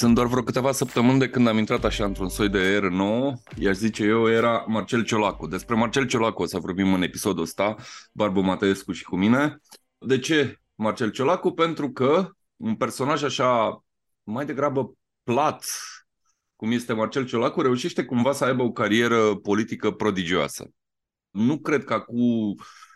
Sunt doar vreo câteva săptămâni de când am intrat așa într-un soi de aer nou, i-aș zice eu, era Marcel Ciolacu. Despre Marcel Ciolacu o să vorbim în episodul ăsta, Barbu Mateescu și cu mine. De ce Marcel Ciolacu? Pentru că un personaj așa mai degrabă plat, cum este Marcel Ciolacu, reușește cumva să aibă o carieră politică prodigioasă. Nu cred că cu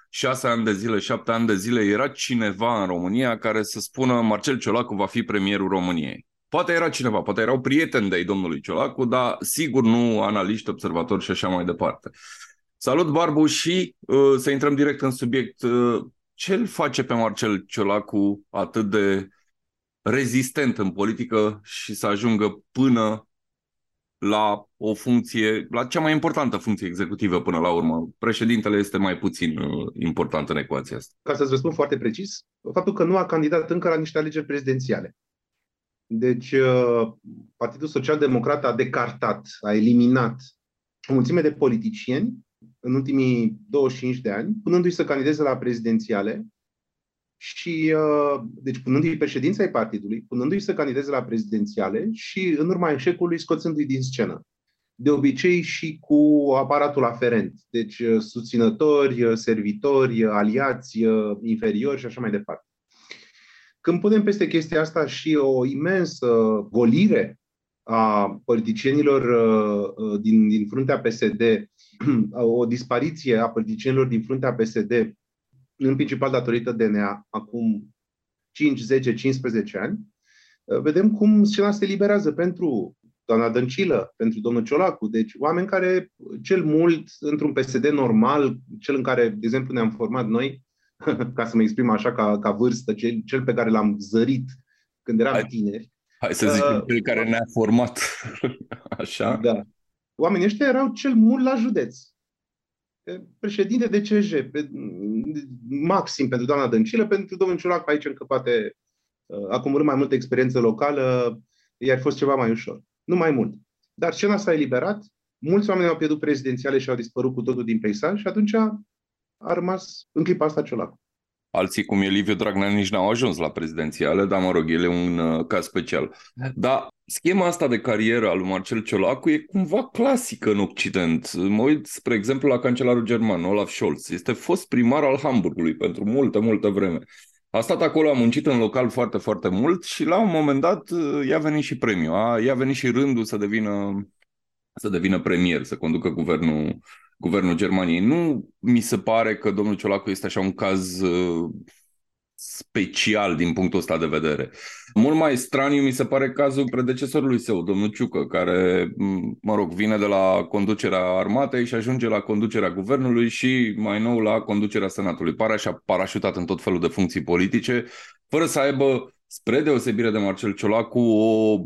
șase ani de zile, șapte ani de zile era cineva în România care să spună Marcel Ciolacu va fi premierul României. Poate era cineva, poate erau prieteni de-ai domnului Ciolacu, dar sigur nu analiști, observatori și așa mai departe. Salut, Barbu, și uh, să intrăm direct în subiect. Uh, ce îl face pe Marcel Ciolacu atât de rezistent în politică și să ajungă până la o funcție, la cea mai importantă funcție executivă până la urmă. Președintele este mai puțin uh, important în ecuația asta. Ca să-ți răspund foarte precis, faptul că nu a candidat încă la niște alegeri prezidențiale. Deci, uh, Partidul Social Democrat a decartat, a eliminat o mulțime de politicieni în ultimii 25 de ani, punându-i să candideze la prezidențiale și, uh, deci, punându-i președința ai partidului, punându-i să candideze la prezidențiale și, în urma eșecului, scoțându-i din scenă. De obicei și cu aparatul aferent, deci uh, susținători, servitori, aliați, inferiori și așa mai departe. Când punem peste chestia asta și o imensă golire a politicienilor uh, uh, din, din fruntea PSD, o dispariție a politicienilor din fruntea PSD, în principal datorită DNA, acum 5, 10, 15 ani, uh, vedem cum scena se liberează pentru doamna Dăncilă, pentru domnul Ciolacu. Deci oameni care, cel mult, într-un PSD normal, cel în care, de exemplu, ne-am format noi, ca să mă exprim așa ca, ca vârstă, cel, cel pe care l-am zărit când eram hai, tineri. Hai să zicem, uh, cel care ne-a format. așa? Da. Oamenii ăștia erau cel mult la județ. Președinte de CJ, pe, maxim pentru doamna Dăncilă, pentru domnul Ciolac aici încă poate uh, acum mai multă experiență locală, i-ar fost ceva mai ușor. Nu mai mult. Dar scena s-a eliberat, mulți oameni au pierdut prezidențiale și au dispărut cu totul din peisaj și atunci a rămas în clipa asta Ciolacu. Alții, cum e Liviu Dragnea, nici n-au ajuns la prezidențiale, dar, mă rog, el e un uh, caz special. Dar schema asta de carieră a lui Marcel Ciolacu e cumva clasică în Occident. Mă uit, spre exemplu, la cancelarul german, Olaf Scholz. Este fost primar al Hamburgului pentru multă, multă vreme. A stat acolo, a muncit în local foarte, foarte mult și la un moment dat uh, i-a venit și premiul. A, i-a venit și rândul să devină, să devină premier, să conducă guvernul guvernul Germaniei. Nu mi se pare că domnul Ciolacu este așa un caz uh, special din punctul ăsta de vedere. Mult mai straniu mi se pare cazul predecesorului său, domnul Ciucă, care, mă rog, vine de la conducerea armatei și ajunge la conducerea guvernului și mai nou la conducerea senatului. Pare așa parașutat în tot felul de funcții politice, fără să aibă, spre deosebire de Marcel Ciolacu, o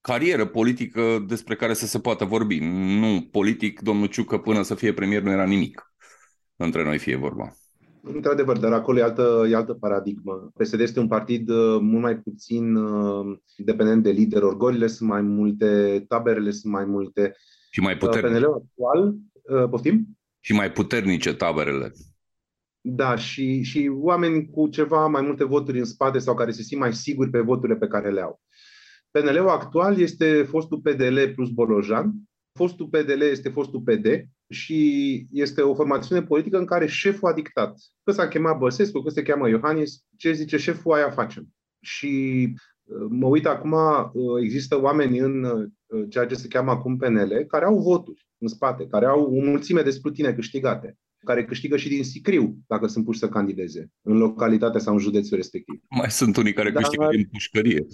carieră politică despre care să se poată vorbi. Nu politic, domnul Ciucă, până să fie premier, nu era nimic. Între noi fie vorba. Într-adevăr, dar acolo e altă, e altă paradigmă. PSD este un partid uh, mult mai puțin uh, dependent de lider. Orgolile sunt mai multe, taberele sunt mai multe. Și mai puternice. PNL-ul actual, uh, poftim? Și mai puternice taberele. Da, și, și oameni cu ceva mai multe voturi în spate sau care se simt mai siguri pe voturile pe care le au. PNL-ul actual este fostul PDL plus Bolojan, fostul PDL este fostul PD și este o formațiune politică în care șeful a dictat. Că s-a chemat Băsescu, că se cheamă Iohannis, ce zice șeful, aia facem. Și uh, mă uit acum, uh, există oameni în uh, ceea ce se cheamă acum PNL, care au voturi în spate, care au o mulțime de scrutine câștigate care câștigă și din Sicriu, dacă sunt puși să candideze, în localitatea sau în județul respectiv. Mai sunt unii care dar, câștigă din pușcărie.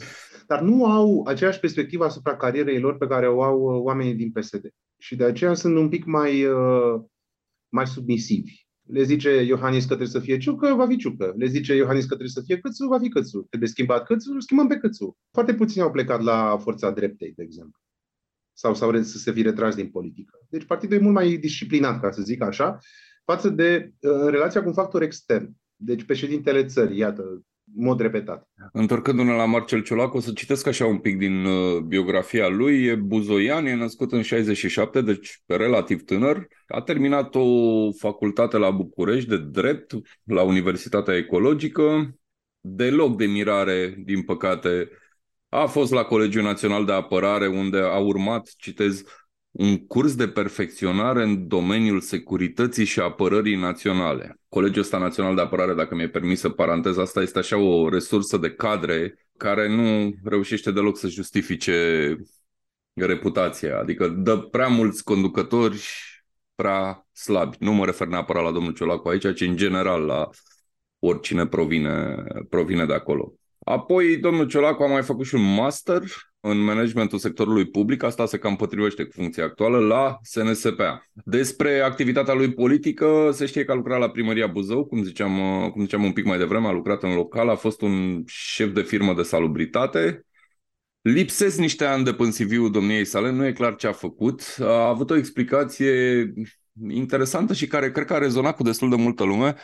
Dar nu au aceeași perspectivă asupra carierei lor pe care o au uh, oamenii din PSD. Și de aceea sunt un pic mai, uh, mai submisivi. Le zice Iohannis că trebuie să fie Ciucă, va fi Ciucă. Le zice Iohannis că trebuie să fie Câțu, va fi Câțu. Trebuie schimbat Câțu, schimbăm pe Câțu. Foarte puțini au plecat la forța dreptei, de exemplu. Sau, sau să se fi retras din politică. Deci partidul e mult mai disciplinat, ca să zic așa, față de uh, relația cu un factor extern. Deci președintele țării, iată, în mod repetat. Întorcându-ne la Marcel Ciolacu, o să citesc așa un pic din uh, biografia lui. E buzoian, e născut în 67, deci relativ tânăr. A terminat o facultate la București de drept, la Universitatea Ecologică. Deloc de mirare, din păcate, A fost la Colegiul Național de Apărare unde a urmat, citez, un curs de perfecționare în domeniul securității și apărării naționale. Colegiul ăsta național de apărare, dacă mi-e permisă paranteza asta, este așa o resursă de cadre care nu reușește deloc să justifice reputația. Adică dă prea mulți conducători prea slabi. Nu mă refer neapărat la domnul Ciolacu aici, ci în general la oricine provine, provine de acolo. Apoi, domnul Ciolacu a mai făcut și un master în managementul sectorului public, asta se cam potrivește cu funcția actuală, la SNSPA. Despre activitatea lui politică, se știe că a lucrat la primăria Buzău, cum ziceam, cum ziceam un pic mai devreme, a lucrat în local, a fost un șef de firmă de salubritate, Lipsesc niște ani de până CV-ul domniei sale, nu e clar ce a făcut. A avut o explicație interesantă și care cred că a rezonat cu destul de multă lume.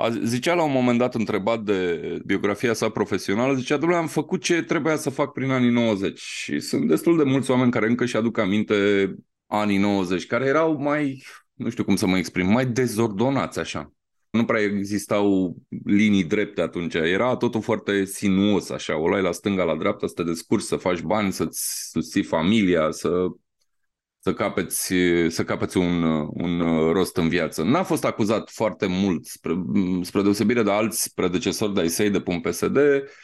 A, zicea la un moment dat, întrebat de biografia sa profesională, zicea, domnule, am făcut ce trebuia să fac prin anii 90 și sunt destul de mulți oameni care încă și-aduc aminte anii 90, care erau mai, nu știu cum să mă exprim, mai dezordonați așa. Nu prea existau linii drepte atunci, era totul foarte sinuos așa, o luai la stânga, la dreapta, să te descurci, să faci bani, să-ți susții familia, să să capeți, să capeți un, un rost în viață. N-a fost acuzat foarte mult, spre, spre deosebire de alți predecesori de-ai săi de pun PSD.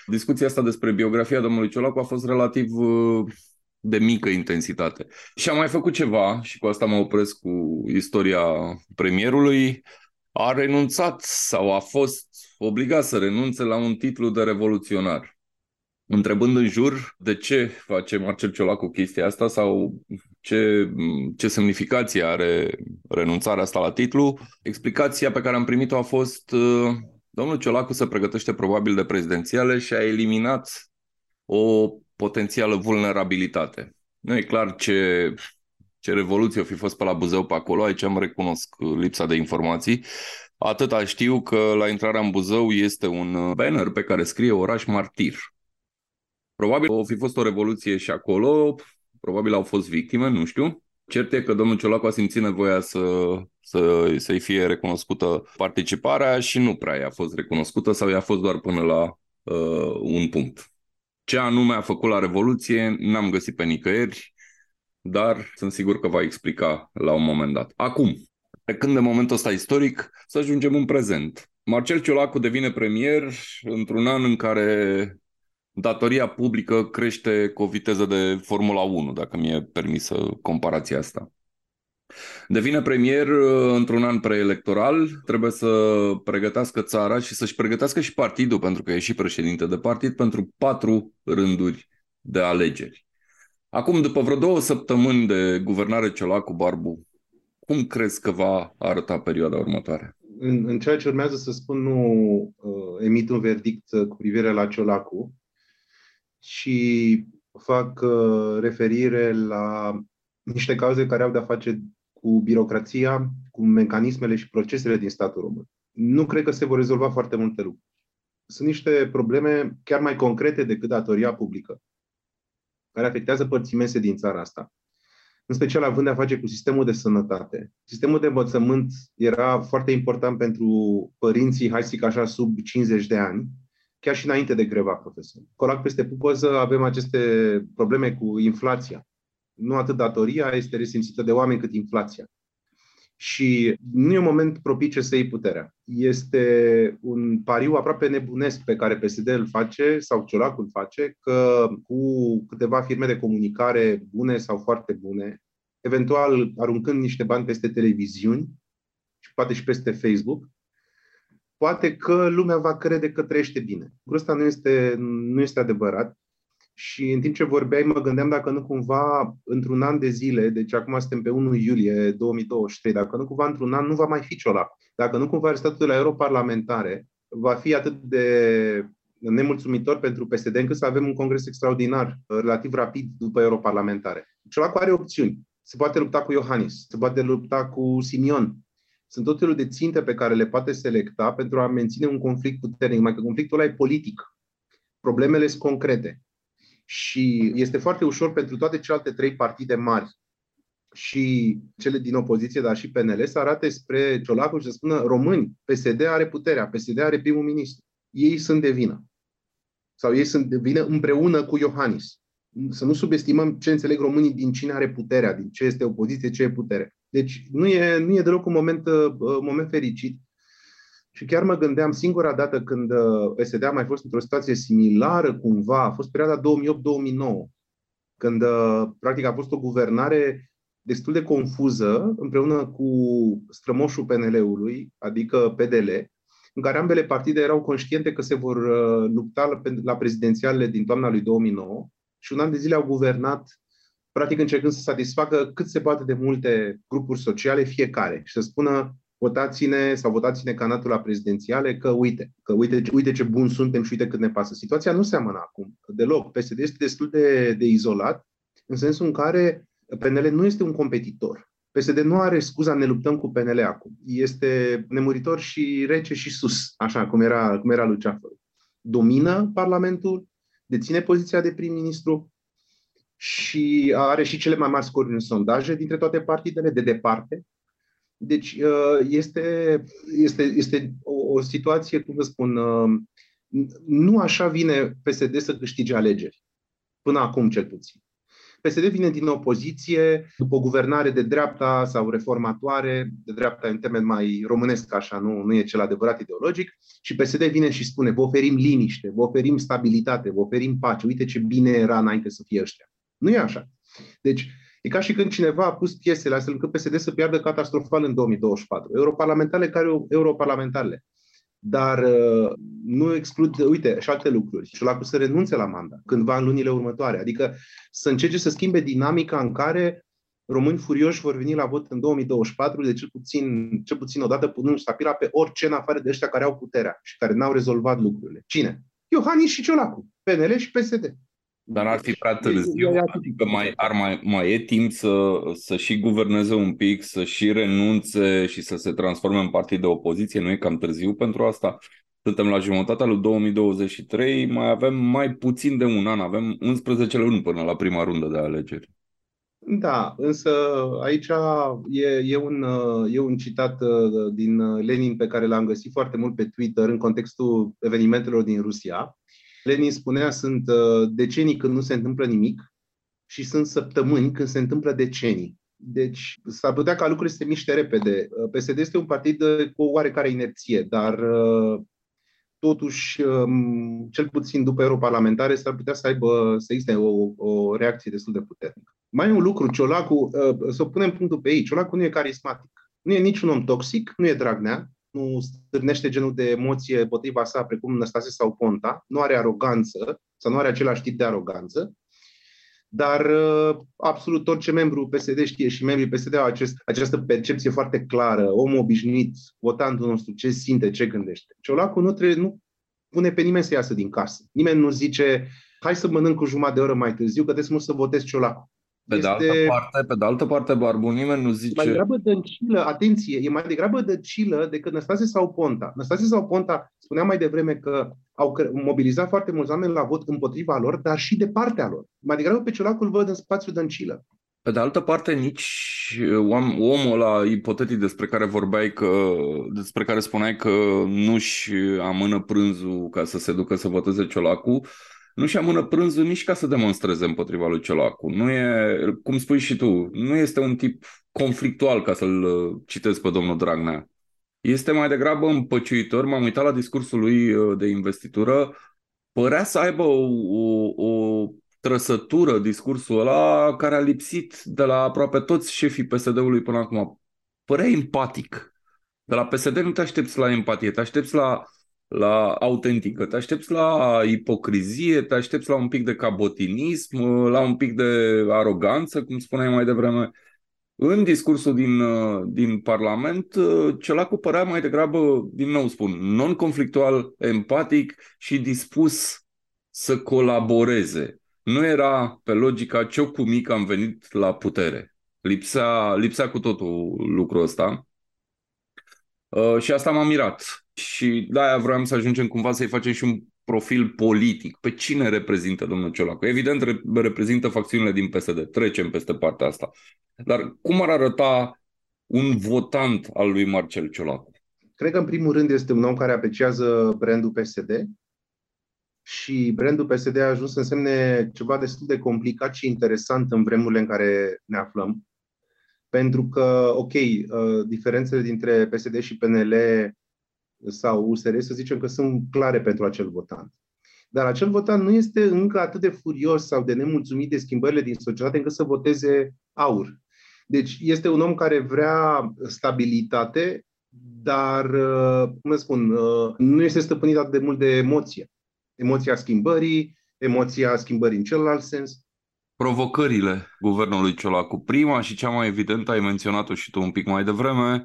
Discuția asta despre biografia domnului Ciolacu a fost relativ uh, de mică intensitate. Și a mai făcut ceva, și cu asta mă opresc cu istoria premierului, a renunțat sau a fost obligat să renunțe la un titlu de revoluționar întrebând în jur de ce face Marcel Ciolacu chestia asta sau ce, ce semnificație are renunțarea asta la titlu. Explicația pe care am primit-o a fost uh, domnul Ciolacu se pregătește probabil de prezidențiale și a eliminat o potențială vulnerabilitate. Nu e clar ce, ce revoluție o fi fost pe la Buzău pe acolo, aici am recunosc lipsa de informații. Atâta știu că la intrarea în Buzău este un banner pe care scrie oraș martir. Probabil o fi fost o revoluție și acolo, probabil au fost victime, nu știu. Cert e că domnul Ciolacu a simțit nevoia să, să, să-i fie recunoscută participarea și nu prea i-a fost recunoscută sau i-a fost doar până la uh, un punct. Ce anume a făcut la Revoluție n-am găsit pe nicăieri, dar sunt sigur că va explica la un moment dat. Acum, când de momentul ăsta istoric, să ajungem în prezent. Marcel Ciolacu devine premier într-un an în care datoria publică crește cu o viteză de Formula 1, dacă mi-e permisă comparația asta. Devine premier uh, într-un an preelectoral, trebuie să pregătească țara și să-și pregătească și partidul, pentru că e și președinte de partid, pentru patru rânduri de alegeri. Acum, după vreo două săptămâni de guvernare Ciolacu Barbu, cum crezi că va arăta perioada următoare? În, în ceea ce urmează să spun, nu uh, emit un verdict uh, cu privire la Ciolacu, și fac uh, referire la niște cauze care au de-a face cu birocrația, cu mecanismele și procesele din statul român. Nu cred că se vor rezolva foarte multe lucruri. Sunt niște probleme chiar mai concrete decât datoria publică, care afectează părți imense din țara asta. În special având de-a face cu sistemul de sănătate. Sistemul de învățământ era foarte important pentru părinții, hai să zic așa, sub 50 de ani, chiar și înainte de greva profesorilor. Colac peste pupăză avem aceste probleme cu inflația. Nu atât datoria este resimțită de oameni cât inflația. Și nu e un moment propice să iei puterea. Este un pariu aproape nebunesc pe care PSD îl face sau Ciolacul face, că cu câteva firme de comunicare bune sau foarte bune, eventual aruncând niște bani peste televiziuni și poate și peste Facebook, poate că lumea va crede că trăiește bine. Lucrul ăsta nu este, nu este adevărat. Și în timp ce vorbeai, mă gândeam dacă nu cumva într-un an de zile, deci acum suntem pe 1 iulie 2023, dacă nu cumva într-un an nu va mai fi Ciolac. Dacă nu cumva statutul la europarlamentare va fi atât de nemulțumitor pentru PSD încât să avem un congres extraordinar, relativ rapid după europarlamentare. Ciolacu are opțiuni. Se poate lupta cu Iohannis, se poate lupta cu Simion, sunt tot felul de ținte pe care le poate selecta pentru a menține un conflict puternic, mai că conflictul ăla e politic. Problemele sunt concrete. Și este foarte ușor pentru toate celelalte trei partide mari și cele din opoziție, dar și PNL, să arate spre Ciolacu și să spună români, PSD are puterea, PSD are primul ministru. Ei sunt de vină. sau ei sunt vine împreună cu Iohannis. Să nu subestimăm ce înțeleg românii din cine are puterea, din ce este opoziție, ce e putere. Deci nu e, nu e deloc un moment, uh, un moment fericit. Și chiar mă gândeam, singura dată când uh, PSD a mai fost într-o situație similară cumva, a fost perioada 2008-2009, când uh, practic a fost o guvernare destul de confuză împreună cu strămoșul PNL-ului, adică PDL, în care ambele partide erau conștiente că se vor lupta la prezidențialele din toamna lui 2009 și un an de zile au guvernat practic încercând să satisfacă cât se poate de multe grupuri sociale fiecare și să spună votați-ne sau votați-ne candidatul la prezidențiale că uite, că uite, uite ce bun suntem și uite cât ne pasă. Situația nu seamănă acum deloc. PSD este destul de, de izolat în sensul în care PNL nu este un competitor. PSD nu are scuza ne luptăm cu PNL acum. Este nemuritor și rece și sus, așa cum era, cum era Luceafăru. Domină Parlamentul, deține poziția de prim-ministru, și are și cele mai mari scoruri în sondaje dintre toate partidele, de departe. Deci uh, este, este, este o, o situație, cum vă spun, uh, nu așa vine PSD să câștige alegeri, până acum cel puțin. PSD vine din opoziție, după o guvernare de dreapta sau reformatoare, de dreapta în termen mai românesc, așa, nu, nu e cel adevărat ideologic, și PSD vine și spune, vă oferim liniște, vă oferim stabilitate, vă oferim pace, uite ce bine era înainte să fie ăștia. Nu e așa. Deci, e ca și când cineva a pus piesele astfel încât PSD să piardă catastrofal în 2024. Europarlamentarele care europarlamentarele. Dar uh, nu exclud, uite, și alte lucruri. Și la să renunțe la mandat cândva în lunile următoare. Adică să încerce să schimbe dinamica în care români furioși vor veni la vot în 2024, de cel puțin, cel puțin o dată punând stapila pe orice în afară de ăștia care au puterea și care n-au rezolvat lucrurile. Cine? Iohannis și Ciolacu, PNL și PSD. Dar ar fi prea târziu, adică mai, ar mai, mai e timp să, să și guverneze un pic, să și renunțe și să se transforme în partid de opoziție, nu e cam târziu pentru asta? Suntem la jumătatea lui 2023, mai avem mai puțin de un an, avem 11 luni până la prima rundă de alegeri. Da, însă aici e, e, un, e un citat uh, din Lenin pe care l-am găsit foarte mult pe Twitter în contextul evenimentelor din Rusia Lenin spunea, sunt uh, decenii când nu se întâmplă nimic și sunt săptămâni când se întâmplă decenii. Deci s-ar putea ca lucrurile să se miște repede. Uh, PSD este un partid uh, cu o oarecare inerție, dar totuși, um, cel puțin după europarlamentare, s-ar putea să aibă, să existe o, o reacție destul de puternică. Mai e un lucru, Ciolacu, să punem punctul pe ei, Ciolacu nu e carismatic. Nu e niciun om toxic, nu e Dragnea, nu stârnește genul de emoție potriva sa, precum Năstase sau Ponta, nu are aroganță, sau nu are același tip de aroganță, dar uh, absolut orice membru PSD știe și membrii PSD au acest, această percepție foarte clară, om obișnuit, votantul nostru, ce simte, ce gândește. Ciolacu nu, trebuie, nu pune pe nimeni să iasă din casă. Nimeni nu zice, hai să mănânc cu jumătate de oră mai târziu, că trebuie să votez Ciolacu. Pe, este... de altă parte, pe de altă parte, Barbu, nimeni nu zice... Mai degrabă dăncilă, atenție, e mai degrabă dăncilă decât Năstase sau Ponta. Năstase sau Ponta spunea mai devreme că au mobilizat foarte mulți oameni la vot împotriva lor, dar și de partea lor. Mai degrabă pe Ciolacul văd în spațiu dăncilă. Pe de altă parte, nici omul ăla ipotetic despre care vorbeai că, despre care spuneai că nu-și amână prânzul ca să se ducă să voteze Ciolacu, nu-și amână prânzul nici ca să demonstreze împotriva lui Ciolacu. Nu e, cum spui și tu, nu este un tip conflictual, ca să-l uh, citesc pe domnul Dragnea. Este mai degrabă împăciuitor. M-am uitat la discursul lui uh, de investitură. Părea să aibă o, o, o trăsătură, discursul ăla, care a lipsit de la aproape toți șefii PSD-ului până acum. Părea empatic. De la PSD nu te aștepți la empatie, te aștepți la la autentică. Te aștepți la ipocrizie, te aștepți la un pic de cabotinism, la un pic de aroganță, cum spuneai mai devreme. În discursul din, din Parlament, cu părea mai degrabă, din nou spun, non-conflictual, empatic și dispus să colaboreze. Nu era pe logica ce cu mic am venit la putere. Lipsea, lipsea cu totul lucrul ăsta. Uh, și asta m-a mirat și de-aia vreau să ajungem cumva să-i facem și un profil politic. Pe cine reprezintă domnul Ciolacu? Evident, reprezintă facțiunile din PSD. Trecem peste partea asta. Dar cum ar arăta un votant al lui Marcel Ciolacu? Cred că, în primul rând, este un om care apreciază brandul PSD, și brandul PSD a ajuns să însemne ceva destul de complicat și interesant în vremurile în care ne aflăm. Pentru că, ok, uh, diferențele dintre PSD și PNL sau USR, să zicem că sunt clare pentru acel votant. Dar acel votant nu este încă atât de furios sau de nemulțumit de schimbările din societate încât să voteze aur. Deci este un om care vrea stabilitate, dar, uh, cum spun, uh, nu este stăpânit atât de mult de emoție. Emoția schimbării, emoția schimbării în celălalt sens. Provocările guvernului Ciolacu. Prima și cea mai evidentă, ai menționat-o și tu un pic mai devreme,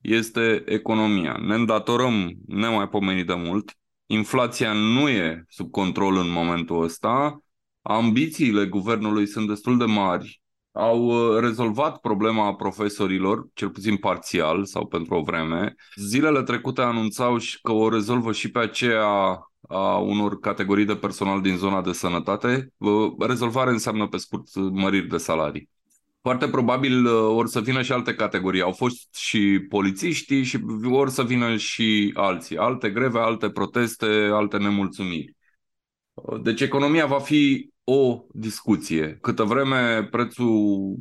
este economia. Ne îndatorăm nemaipomenit de mult. Inflația nu e sub control în momentul ăsta. Ambițiile guvernului sunt destul de mari au uh, rezolvat problema profesorilor, cel puțin parțial sau pentru o vreme. Zilele trecute anunțau că o rezolvă și pe aceea a unor categorii de personal din zona de sănătate. Rezolvare înseamnă pe scurt măriri de salarii. Foarte probabil uh, or să vină și alte categorii. Au fost și polițiștii și or să vină și alții. Alte greve, alte proteste, alte nemulțumiri. Deci economia va fi o discuție. Câtă vreme prețul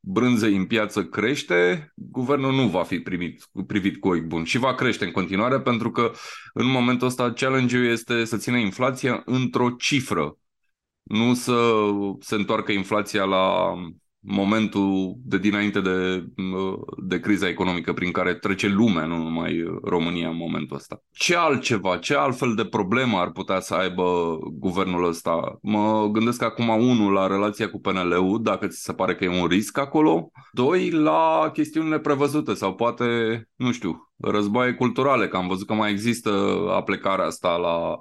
brânzei în piață crește, guvernul nu va fi primit, privit cu ochi bun și va crește în continuare pentru că în momentul ăsta challenge-ul este să țină inflația într-o cifră, nu să se întoarcă inflația la momentul de dinainte de, de criza economică prin care trece lumea, nu numai România în momentul ăsta. Ce altceva, ce altfel de problemă ar putea să aibă guvernul ăsta? Mă gândesc acum, unul, la relația cu PNL-ul, dacă ți se pare că e un risc acolo. Doi, la chestiunile prevăzute sau poate, nu știu, războaie culturale, că am văzut că mai există aplecarea asta la,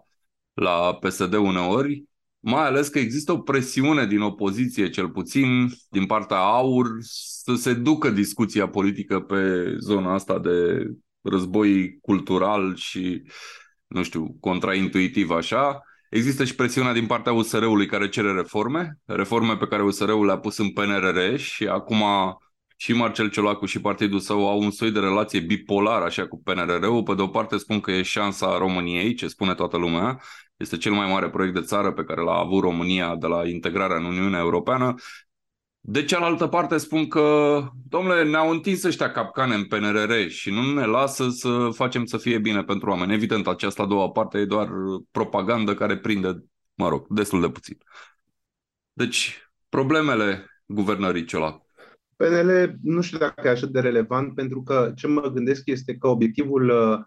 la PSD uneori mai ales că există o presiune din opoziție, cel puțin din partea AUR, să se ducă discuția politică pe zona asta de război cultural și, nu știu, contraintuitiv așa. Există și presiunea din partea USR-ului care cere reforme, reforme pe care USR-ul le-a pus în PNRR și acum și Marcel Ciolacu și partidul său au un soi de relație bipolară așa cu PNRR-ul. Pe de o parte spun că e șansa României, ce spune toată lumea, este cel mai mare proiect de țară pe care l-a avut România de la integrarea în Uniunea Europeană. De cealaltă parte spun că, domnule, ne-au întins ăștia capcane în PNRR și nu ne lasă să facem să fie bine pentru oameni. Evident, această a doua parte e doar propagandă care prinde, mă rog, destul de puțin. Deci, problemele guvernării Ciolacu. PNL nu știu dacă e așa de relevant, pentru că ce mă gândesc este că obiectivul uh,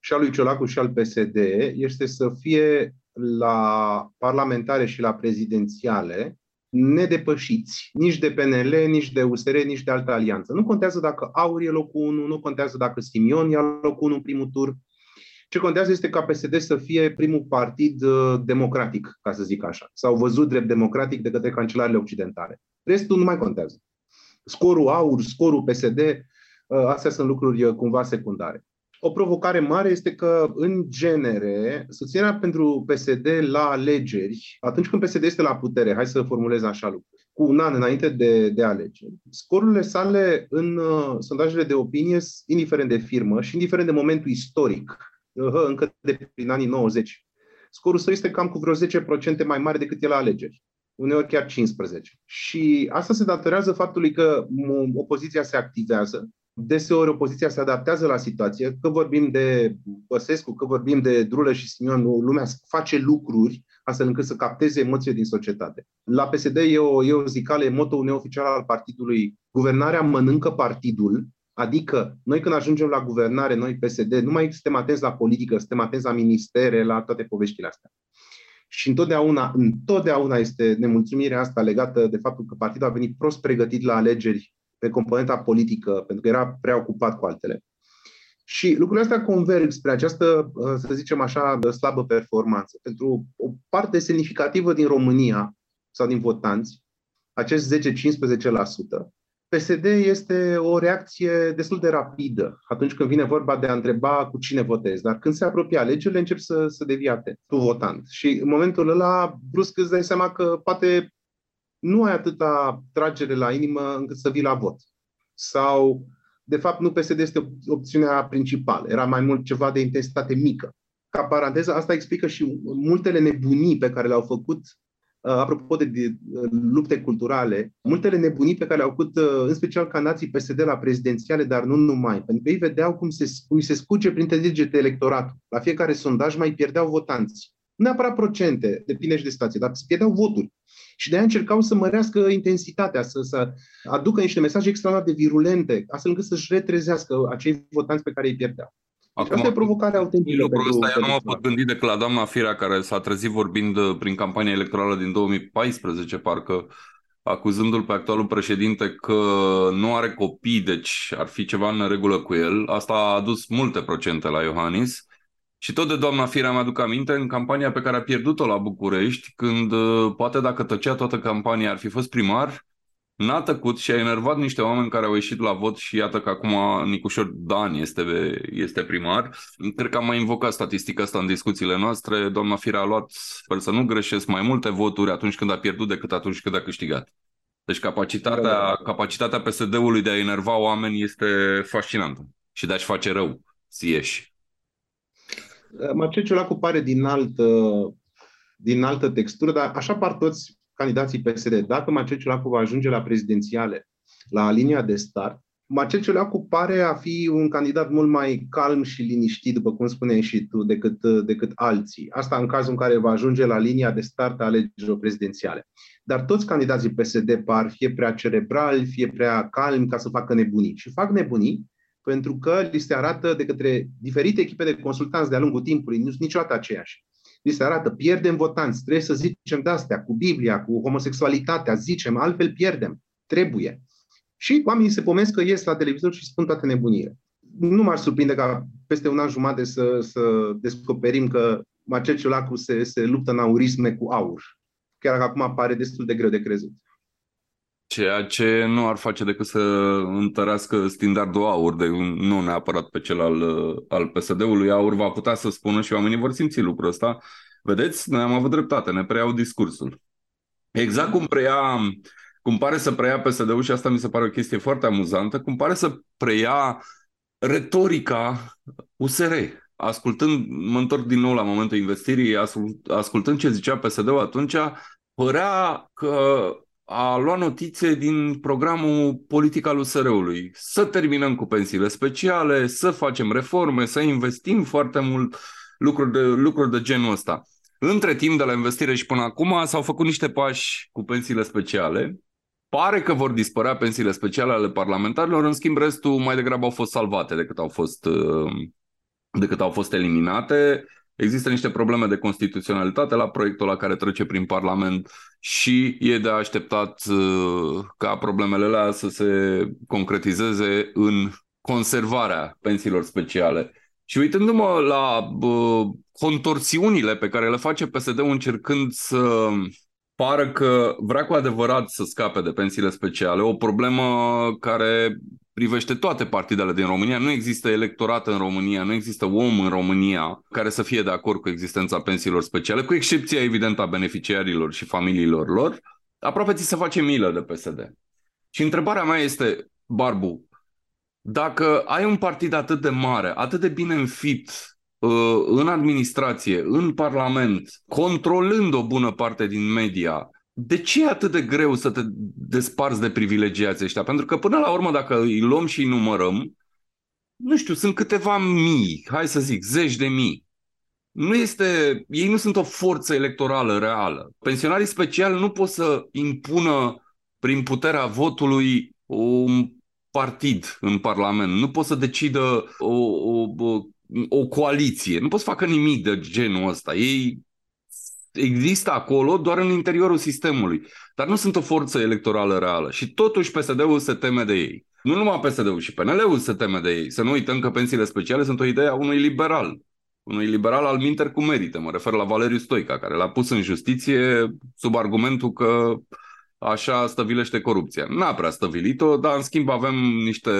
și al lui Ciolacu și al PSD este să fie la parlamentare și la prezidențiale nedepășiți, nici de PNL, nici de USR, nici de altă alianță. Nu contează dacă Aur e locul 1, nu contează dacă Simion e locul 1 în primul tur. Ce contează este ca PSD să fie primul partid uh, democratic, ca să zic așa, sau văzut drept democratic de către cancelarele occidentale. Restul nu mai contează. Scorul Aur, scorul PSD, uh, astea sunt lucruri uh, cumva secundare. O provocare mare este că, în genere, susținerea pentru PSD la alegeri, atunci când PSD este la putere, hai să formulez așa lucruri, cu un an înainte de, de alegeri, scorurile sale în uh, sondajele de opinie, indiferent de firmă și indiferent de momentul istoric, uh, încă de prin anii 90, scorul său este cam cu vreo 10% mai mare decât e la alegeri uneori chiar 15. Și asta se datorează faptului că opoziția se activează, deseori opoziția se adaptează la situație, că vorbim de Băsescu, că vorbim de Drulă și Simion, lumea face lucruri astfel încât să capteze emoții din societate. La PSD e o, e o zicală, e moto neoficial al partidului. Guvernarea mănâncă partidul, adică noi când ajungem la guvernare, noi PSD, nu mai suntem atenți la politică, suntem atenți la ministere, la toate poveștile astea. Și întotdeauna, întotdeauna este nemulțumirea asta legată de faptul că partidul a venit prost pregătit la alegeri pe componenta politică, pentru că era preocupat cu altele. Și lucrurile astea converg spre această, uh, să zicem așa, slabă performanță. Pentru o parte semnificativă din România sau din votanți, acest 10-15%, PSD este o reacție destul de rapidă atunci când vine vorba de a întreba cu cine votezi. Dar când se apropie alegerile, încep să, să deviate tu votant. Și în momentul ăla, brusc îți dai seama că poate nu ai atâta tragere la inimă încât să vii la vot. Sau, de fapt, nu PSD este opțiunea principală. Era mai mult ceva de intensitate mică. ca paranteză, asta explică și multele nebunii pe care le-au făcut uh, apropo de, de lupte culturale, multele nebunii pe care le-au făcut, în special candidații PSD la prezidențiale, dar nu numai, pentru că ei vedeau cum se, cum se scuge printre degete electoratul. La fiecare sondaj mai pierdeau votanți. Nu neapărat procente, depinde și de stație, dar se pierdeau voturi. Și de aia încercau să mărească intensitatea, să, să aducă niște mesaje extraordinar de virulente, astfel încât să-și retrezească acei votanți pe care îi pierdeau. Deci Acum, asta e provocarea autentică. Lucrul ăsta eu nu mă pot gândi decât la doamna Firea, care s-a trezit vorbind uh, prin campania electorală din 2014, parcă acuzându-l pe actualul președinte că nu are copii, deci ar fi ceva în regulă cu el. Asta a adus multe procente la Iohannis. Și tot de doamna Firea mi-aduc aminte în campania pe care a pierdut-o la București, când uh, poate dacă tăcea toată campania ar fi fost primar, n-a tăcut și a enervat niște oameni care au ieșit la vot și iată că acum Nicușor Dan este, este primar. Cred că am mai invocat statistica asta în discuțiile noastre. Doamna Firea a luat, sper să nu greșesc, mai multe voturi atunci când a pierdut decât atunci când a câștigat. Deci capacitatea, capacitatea PSD-ului de a enerva oameni este fascinantă și de a-și face rău, să ieși. Marcel Ciolacu pare din altă, din altă textură, dar așa par toți candidații PSD. Dacă Marcel Ciolacu va ajunge la prezidențiale, la linia de start, Marcel Ciolacu pare a fi un candidat mult mai calm și liniștit, după cum spuneai și tu, decât, decât alții. Asta în cazul în care va ajunge la linia de start a alegerilor prezidențiale. Dar toți candidații PSD par fie prea cerebrali, fie prea calmi ca să facă nebunii. Și fac nebunii pentru că li se arată de către diferite echipe de consultanți de-a lungul timpului, nu sunt niciodată aceiași. Li se arată, pierdem votanți, trebuie să zicem de astea, cu Biblia, cu homosexualitatea, zicem, altfel pierdem, trebuie. Și oamenii se pomesc că ies la televizor și spun toate nebunile. Nu m-ar surprinde ca peste un an jumate să, să descoperim că Marcel Ciolacu se, se luptă în aurisme cu aur. Chiar dacă acum apare destul de greu de crezut ceea ce nu ar face decât să întărească standardul aur, de, nu neapărat pe cel al, al PSD-ului. Aur va putea să spună și oamenii vor simți lucrul ăsta. Vedeți, noi am avut dreptate, ne preiau discursul. Exact cum preia, cum pare să preia PSD-ul și asta mi se pare o chestie foarte amuzantă, cum pare să preia retorica USR. Ascultând, mă întorc din nou la momentul investirii, ascultând ce zicea PSD-ul atunci, părea că a luat notițe din programul politic al USR-ului. Să terminăm cu pensiile speciale, să facem reforme, să investim foarte mult lucruri de, lucruri de genul ăsta. Între timp, de la investire și până acum, s-au făcut niște pași cu pensiile speciale. Pare că vor dispărea pensiile speciale ale parlamentarilor, în schimb restul mai degrabă au fost salvate decât au fost, uh, decât au fost eliminate. Există niște probleme de constituționalitate la proiectul la care trece prin Parlament și e de așteptat uh, ca problemele alea să se concretizeze în conservarea pensiilor speciale. Și uitându-mă la uh, contorsiunile pe care le face PSD-ul încercând să pară că vrea cu adevărat să scape de pensiile speciale, o problemă care privește toate partidele din România. Nu există electorat în România, nu există om în România care să fie de acord cu existența pensiilor speciale, cu excepția evident a beneficiarilor și familiilor lor. Aproape ți se face milă de PSD. Și întrebarea mea este, Barbu, dacă ai un partid atât de mare, atât de bine înfipt uh, în administrație, în parlament, controlând o bună parte din media, de ce e atât de greu să te desparți de privilegiații ăștia? Pentru că până la urmă, dacă îi luăm și îi numărăm, nu știu, sunt câteva mii, hai să zic, zeci de mii. Nu este, ei nu sunt o forță electorală reală. Pensionarii speciali nu pot să impună prin puterea votului un partid în Parlament. Nu pot să decidă o, o, o, o coaliție. Nu pot să facă nimic de genul ăsta. Ei există acolo doar în interiorul sistemului, dar nu sunt o forță electorală reală și totuși PSD-ul se teme de ei. Nu numai PSD-ul și PNL-ul se teme de ei. Să nu uităm că pensiile speciale sunt o idee a unui liberal. Unui liberal al minter cu merite. Mă refer la Valeriu Stoica, care l-a pus în justiție sub argumentul că așa stăvilește corupția. N-a prea stăvilit-o, dar în schimb avem niște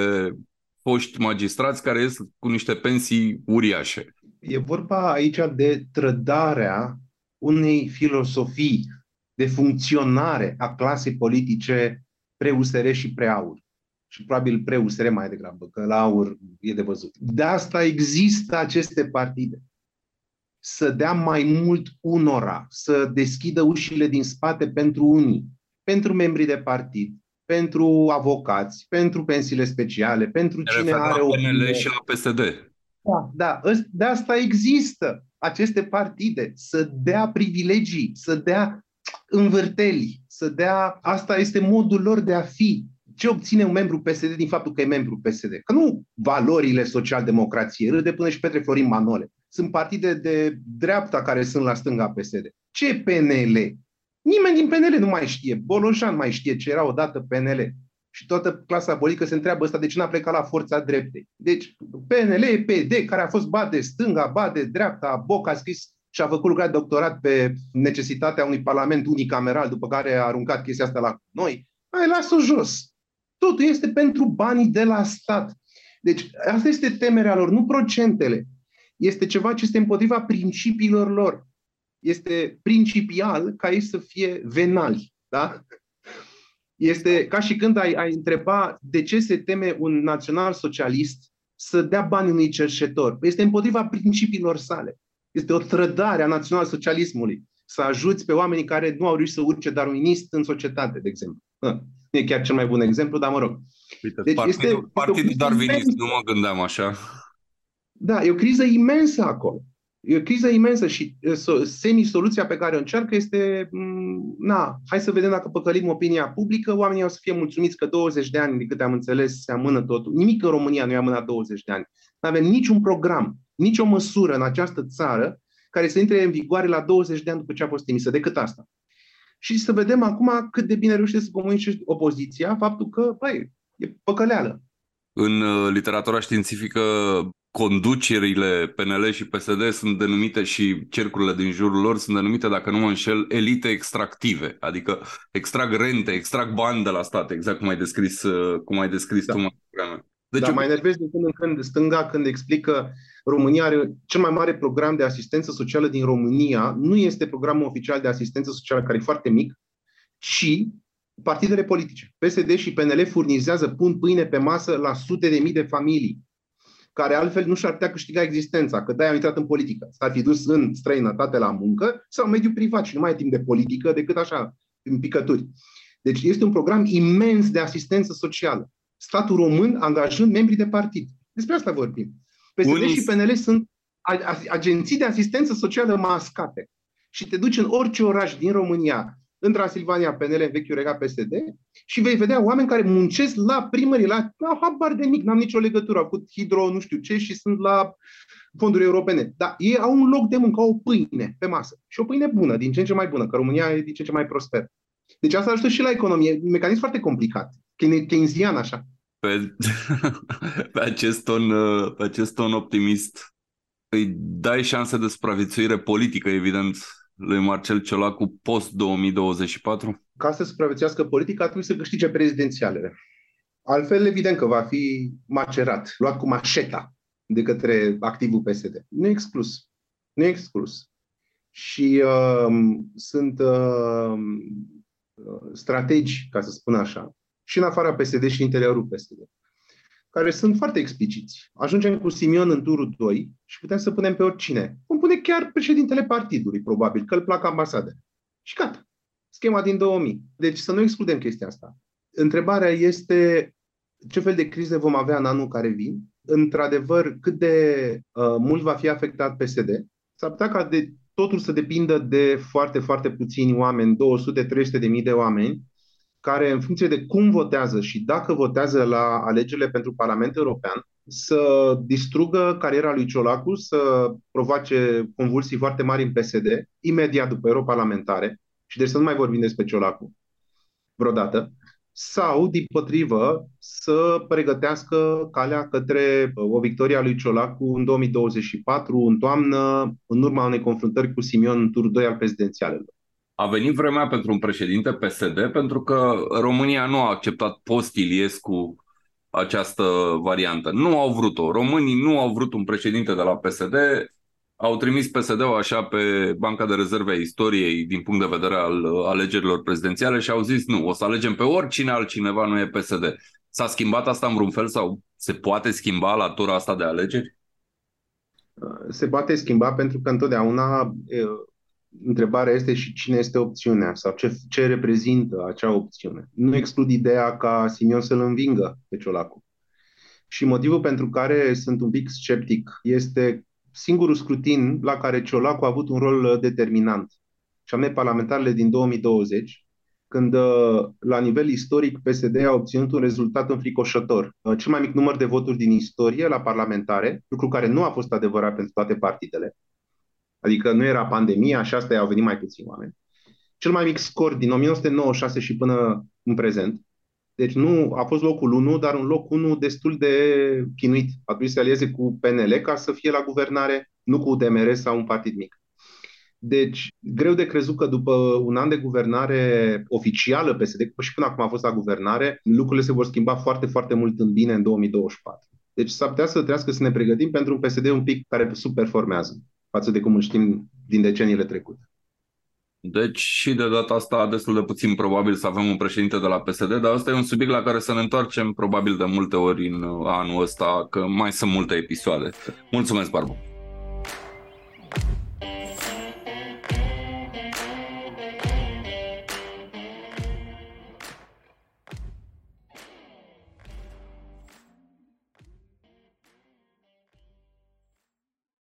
foști magistrați care ies cu niște pensii uriașe. E vorba aici de trădarea unei filosofii de funcționare a clasei politice pre-USR și pre-AUR. Și probabil pre-USR mai degrabă, că la AUR e de văzut. De asta există aceste partide. să dea mai mult unora, să deschidă ușile din spate pentru unii, pentru membrii de partid, pentru avocați, pentru pensiile speciale, pentru cine are o... PNL și la PSD. Da, da, de asta există aceste partide, să dea privilegii, să dea învârteli, să dea... Asta este modul lor de a fi. Ce obține un membru PSD din faptul că e membru PSD? Că nu valorile social-democrației, râde până și Petre Florin Manole. Sunt partide de dreapta care sunt la stânga PSD. Ce PNL? Nimeni din PNL nu mai știe. Bolojan mai știe ce era odată PNL. Și toată clasa politică se întreabă ăsta de ce n-a plecat la forța dreptei. Deci PNL e PD, care a fost ba de stânga, ba de dreapta, Boc a scris și a făcut lucrat de doctorat pe necesitatea unui parlament unicameral, după care a aruncat chestia asta la noi. Hai, lasă-o jos. Totul este pentru banii de la stat. Deci asta este temerea lor, nu procentele. Este ceva ce este împotriva principiilor lor. Este principial ca ei să fie venali. Da? Este ca și când ai, ai întreba de ce se teme un național-socialist să dea bani unui cerșetor. Este împotriva principiilor sale. Este o trădare a național-socialismului. Să ajuți pe oamenii care nu au reușit să urce darwinist în societate, de exemplu. Nu e chiar cel mai bun exemplu, dar mă rog. Uite, deci partidul, este, partidul darwinist, nu mă gândeam așa. Da, e o criză imensă acolo. E o criză imensă și semi-soluția pe care o încearcă este, mm, na, hai să vedem dacă păcălim opinia publică, oamenii o să fie mulțumiți că 20 de ani, de câte am înțeles, se amână totul. Nimic în România nu i-a amânat 20 de ani. Nu avem niciun program, nicio măsură în această țară care să intre în vigoare la 20 de ani după ce a fost emisă, decât asta. Și să vedem acum cât de bine reușește să comunice opoziția faptul că, băi, e păcăleală. În uh, literatura științifică, conducerile PNL și PSD sunt denumite și cercurile din jurul lor sunt denumite, dacă nu mă înșel, elite extractive, adică extrag rente, extrag bani de la stat, exact cum ai descris, uh, cum ai descris da. tu mai devreme. Deci Dar mai nervez din când în când stânga când explică România are cel mai mare program de asistență socială din România. Nu este programul oficial de asistență socială, care e foarte mic, ci partidele politice. PSD și PNL furnizează, pun pâine pe masă la sute de mii de familii care altfel nu și-ar putea câștiga existența, că de-aia au intrat în politică. S-ar fi dus în străinătate la muncă sau în mediul privat și nu mai e timp de politică decât așa, în picături. Deci este un program imens de asistență socială. Statul român angajând membrii de partid. Despre asta vorbim. PSD Unii... și PNL sunt agenții de asistență socială mascate. Și te duci în orice oraș din România în Transilvania, PNL, în vechiul regat PSD și vei vedea oameni care muncesc la primării, la au habar de mic, n-am nicio legătură, au făcut hidro, nu știu ce, și sunt la fonduri europene. Dar ei au un loc de muncă, au o pâine pe masă. Și o pâine bună, din ce în ce mai bună, că România e din ce în ce mai prosper. Deci asta ajută și la economie. Un mecanism foarte complicat. Keynesian, așa. Pe, pe, acest ton, pe acest ton optimist îi dai șanse de supraviețuire politică, evident, lui Marcel Ciolacu post-2024? Ca să supraviețuiască politica, trebuie să câștige prezidențialele. Altfel, evident că va fi macerat, luat cu mașeta de către activul PSD. Nu e exclus. Nu e exclus. Și uh, sunt uh, strategi, ca să spun așa, și în afara PSD și în interiorul PSD care sunt foarte expliciți. Ajungem cu Simion în turul 2 și putem să punem pe oricine. Vom pune chiar președintele partidului, probabil, că îl plac ambasade. Și gata. Schema din 2000. Deci să nu excludem chestia asta. Întrebarea este ce fel de crize vom avea în anul care vin. Într-adevăr, cât de uh, mult va fi afectat PSD. S-ar putea ca de totul să depindă de foarte, foarte puțini oameni, 200-300 de mii de oameni, care, în funcție de cum votează și dacă votează la alegerile pentru Parlamentul European, să distrugă cariera lui Ciolacu, să provoace convulsii foarte mari în PSD, imediat după europarlamentare, și deci să nu mai vorbim despre Ciolacu vreodată, sau, din potrivă, să pregătească calea către o victorie a lui Ciolacu în 2024, în toamnă, în urma unei confruntări cu Simion în tur 2 al prezidențialelor. A venit vremea pentru un președinte PSD pentru că România nu a acceptat post-Iliescu această variantă. Nu au vrut-o. Românii nu au vrut un președinte de la PSD, au trimis PSD-ul așa pe banca de rezerve a istoriei din punct de vedere al alegerilor prezidențiale și au zis nu, o să alegem pe oricine altcineva, nu e PSD. S-a schimbat asta în vreun fel sau se poate schimba la tura asta de alegeri? Se poate schimba pentru că întotdeauna întrebarea este și cine este opțiunea sau ce, ce reprezintă acea opțiune. Nu exclud ideea ca Simion să-l învingă pe Ciolacu. Și motivul pentru care sunt un pic sceptic este singurul scrutin la care Ciolacu a avut un rol determinant, și anume parlamentarele din 2020, când la nivel istoric PSD a obținut un rezultat înfricoșător. Cel mai mic număr de voturi din istorie la parlamentare, lucru care nu a fost adevărat pentru toate partidele. Adică nu era pandemia și asta au venit mai puțini oameni. Cel mai mic scor din 1996 și până în prezent. Deci nu a fost locul 1, dar un loc 1 destul de chinuit. A trebuit să se alieze cu PNL ca să fie la guvernare, nu cu UDMR sau un partid mic. Deci, greu de crezut că după un an de guvernare oficială PSD, și până acum a fost la guvernare, lucrurile se vor schimba foarte, foarte mult în bine în 2024. Deci s-ar putea să trească să ne pregătim pentru un PSD un pic care subperformează față de cum îl știm din deceniile trecute. Deci și de data asta destul de puțin probabil să avem un președinte de la PSD, dar asta e un subiect la care să ne întoarcem probabil de multe ori în uh, anul ăsta, că mai sunt multe episoade. Mulțumesc, Barbu!